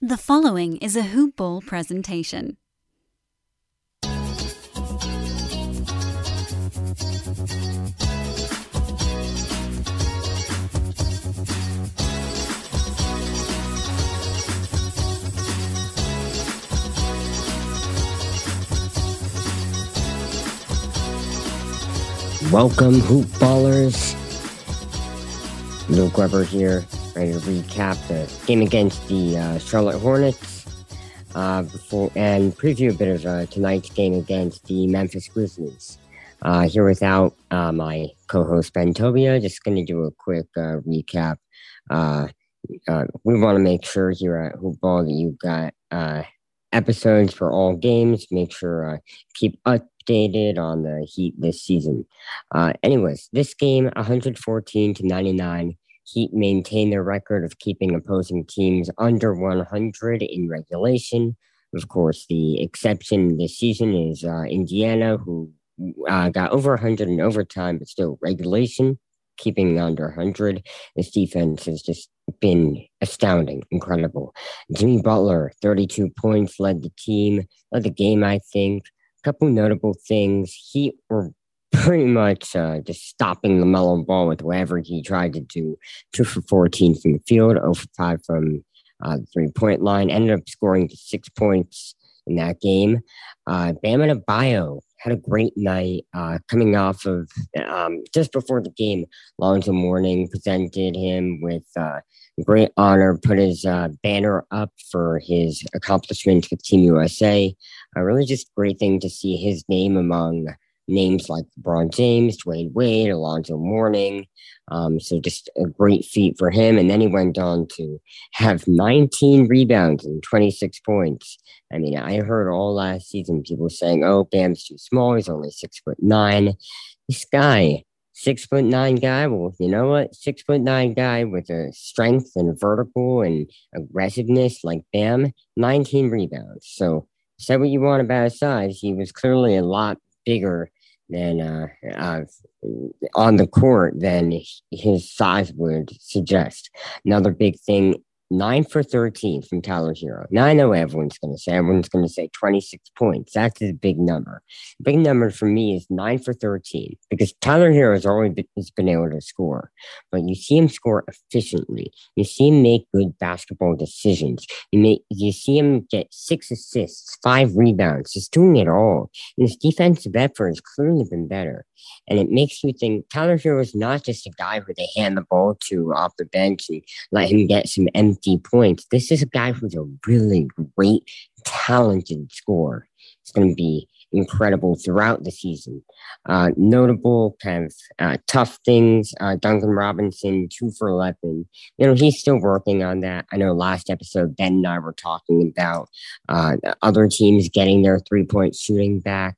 The following is a Hoop Ball presentation. Welcome, Hoop Ballers. Luke Weber here, ready to recap the game against the uh, Charlotte Hornets uh, before and preview a bit of uh, tonight's game against the Memphis Grizzlies. Uh, here without uh, my co-host Ben Tobia, just going to do a quick uh, recap. we want to make sure here at Hoop Ball that you've got episodes for all games. Make sure keep up updated on the Heat this season. Uh, anyways, this game, 114 to 99. Heat maintain their record of keeping opposing teams under 100 in regulation. Of course, the exception this season is uh, Indiana, who uh, got over 100 in overtime, but still regulation, keeping under 100. This defense has just been astounding, incredible. Jimmy Butler, 32 points, led the team, led the game, I think A couple notable things. He were pretty much uh, just stopping LaMelo Ball with whatever he tried to do. Two for 14 from the field, 0 for 5 from uh, the three point line. Ended up scoring six points in that game. Uh, Bam Adebayo had a great night uh, coming off of um, just before the game. Lonzo Mourning presented him with uh, great honor, put his uh, banner up for his accomplishments with Team USA. Really just great thing to see his name among names like LeBron James, Dwyane Wade, Alonzo Mourning. Um, so just a great feat for him. And then he went on to have 19 rebounds and 26 points. I mean, I heard all last season people saying, "Oh, Bam's too small. He's only six foot nine. This guy six foot nine guy. Well, you know what? Six foot nine guy with a strength and vertical and aggressiveness like Bam, 19 rebounds. So say what you want about his size. He was clearly a lot bigger than uh, uh, on the court than his size would suggest. Another big thing nine for 13 from Tyler Herro. Now I know everyone's going to say, everyone's going to say 26 points. That's a big number. Big number for me is nine for 13 because Tyler Herro has always been, has been able to score, but you see him score efficiently. You see him make good basketball decisions. You make, you see him get six assists, five rebounds, He's doing it all. And his defensive effort has clearly been better. And it makes you think Tyler Herro is not just a guy who they hand the ball to off the bench and let him get some empty points. This is a guy who's a really great, talented scorer. It's going to be incredible throughout the season. Uh, notable kind of uh, tough things. Uh, Duncan Robinson, two for 11. You know, he's still working on that. I know last episode, Ben and I were talking about uh, other teams getting their three point shooting back.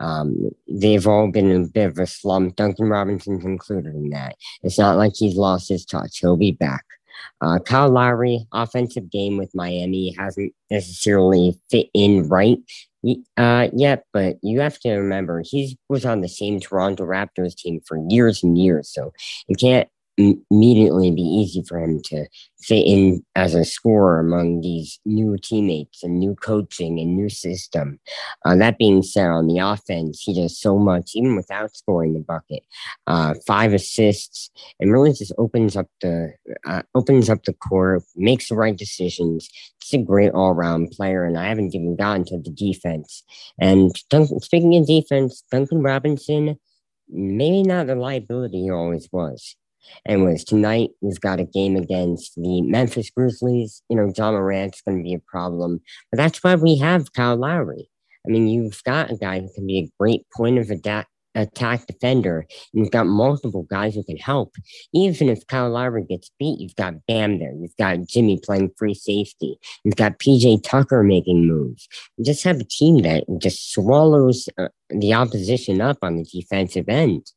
Um, they've all been in a bit of a slump. Duncan Robinson's included in that. It's not like he's lost his touch. He'll be back. Uh, Kyle Lowry, offensive game with Miami hasn't necessarily fit in right uh, yet, but you have to remember he was on the same Toronto Raptors team for years and years, so you can't immediately be easy for him to fit in as a scorer among these new teammates and new coaching and new system. Uh, that being said, on the offense, he does so much even without scoring the bucket. Uh, five assists and really just opens up the uh, opens up the court, makes the right decisions. He's a great all round player, and I haven't even gotten to the defense. And Duncan, speaking of defense, Duncan Robinson. Maybe not the liability he always was. Anyways, tonight we've got a game against the Memphis Grizzlies. You know, Ja Morant's going to be a problem, but that's why we have Kyle Lowry. I mean, you've got a guy who can be a great point of attack attack defender. You've got multiple guys who can help. Even if Kyle Lowry gets beat, you've got Bam there. You've got Jimmy playing free safety. You've got PJ Tucker making moves. You just have a team that just swallows uh, the opposition up on the defensive end.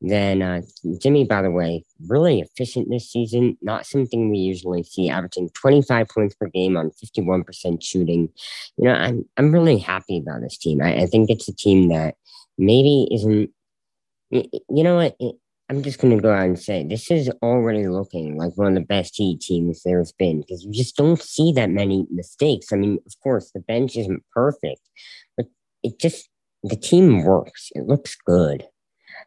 Then uh, Jimmy, by the way, really efficient this season. Not something we usually see, averaging 25 points per game on 51% shooting. You know, I'm I'm really happy about this team. I, I think it's a team that maybe isn't. You know what? It, I'm just going to go out and say this is already looking like one of the best Heat teams there's been because you just don't see that many mistakes. I mean, of course, the bench isn't perfect, but it just the team works. It looks good.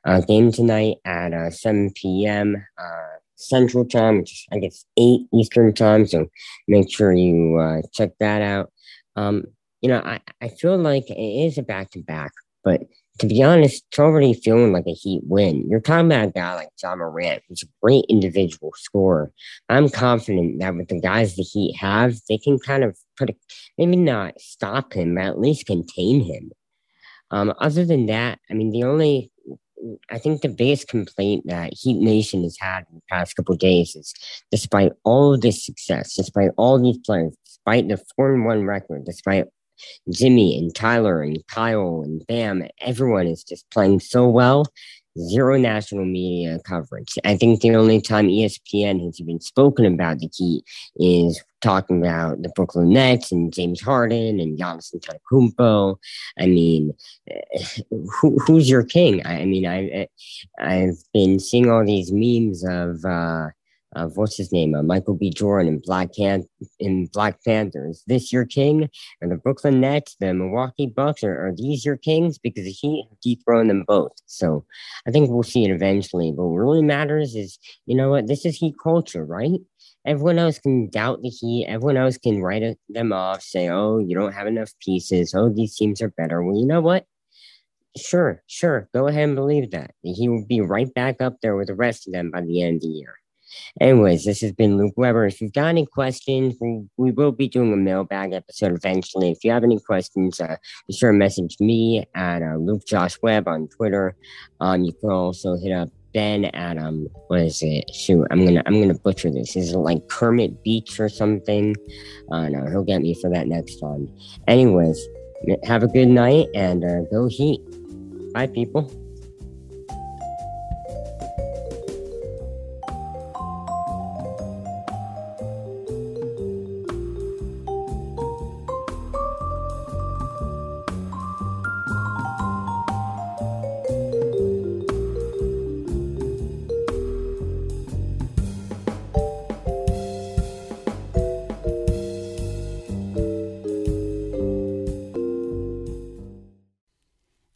Uh, game tonight at uh, 7 p.m. Uh, Central Time, which is, I guess, 8 Eastern Time. So make sure you uh, check that out. Um, you know, I, I feel like it is a back to back, but to be honest, it's already feeling like a Heat win. You're talking about a guy like Ja Morant, who's a great individual scorer. I'm confident that with the guys the Heat have, they can kind of put a, maybe not stop him, but at least contain him. Um, other than that, I mean, the only I think the biggest complaint that Heat Nation has had in the past couple days is despite all this success, despite all these players, despite the 4 1 record, despite Jimmy and Tyler and Kyle and Bam, everyone is just playing so well zero national media coverage. I think the only time ESPN has even spoken about the Heat is talking about the Brooklyn Nets and James Harden and Giannis Antetokounmpo. I mean, who, who's your king? I, mean, I, I've been seeing all these memes of. Uh, of what's his name, uh, Michael B. Jordan in Black Can in Black Panther. Is this your king? Are the Brooklyn Nets, the Milwaukee Bucks, are, are these your kings? Because he dethroned them both. So I think we'll see it eventually. But what really matters is, you know what, this is Heat culture, right? Everyone else can doubt the Heat. Everyone else can write them off, say, oh, you don't have enough pieces. Oh, these teams are better. Well, you know what? Sure, sure. Go ahead and believe that. He will be right back up there with the rest of them by the end of the year. Anyways, this has been Luke Weber. If you've got any questions, we, we will be doing a mailbag episode eventually. If you have any questions, uh, be sure to message me at uh, Luke Josh Webb on Twitter. Um, you can also hit up Ben Adam what is it? Shoot, I'm gonna I'm gonna butcher this. Is it like Kermit Beach or something? Uh, no, he'll get me for that next time. Anyways, have a good night and uh, go Heat. Bye, people.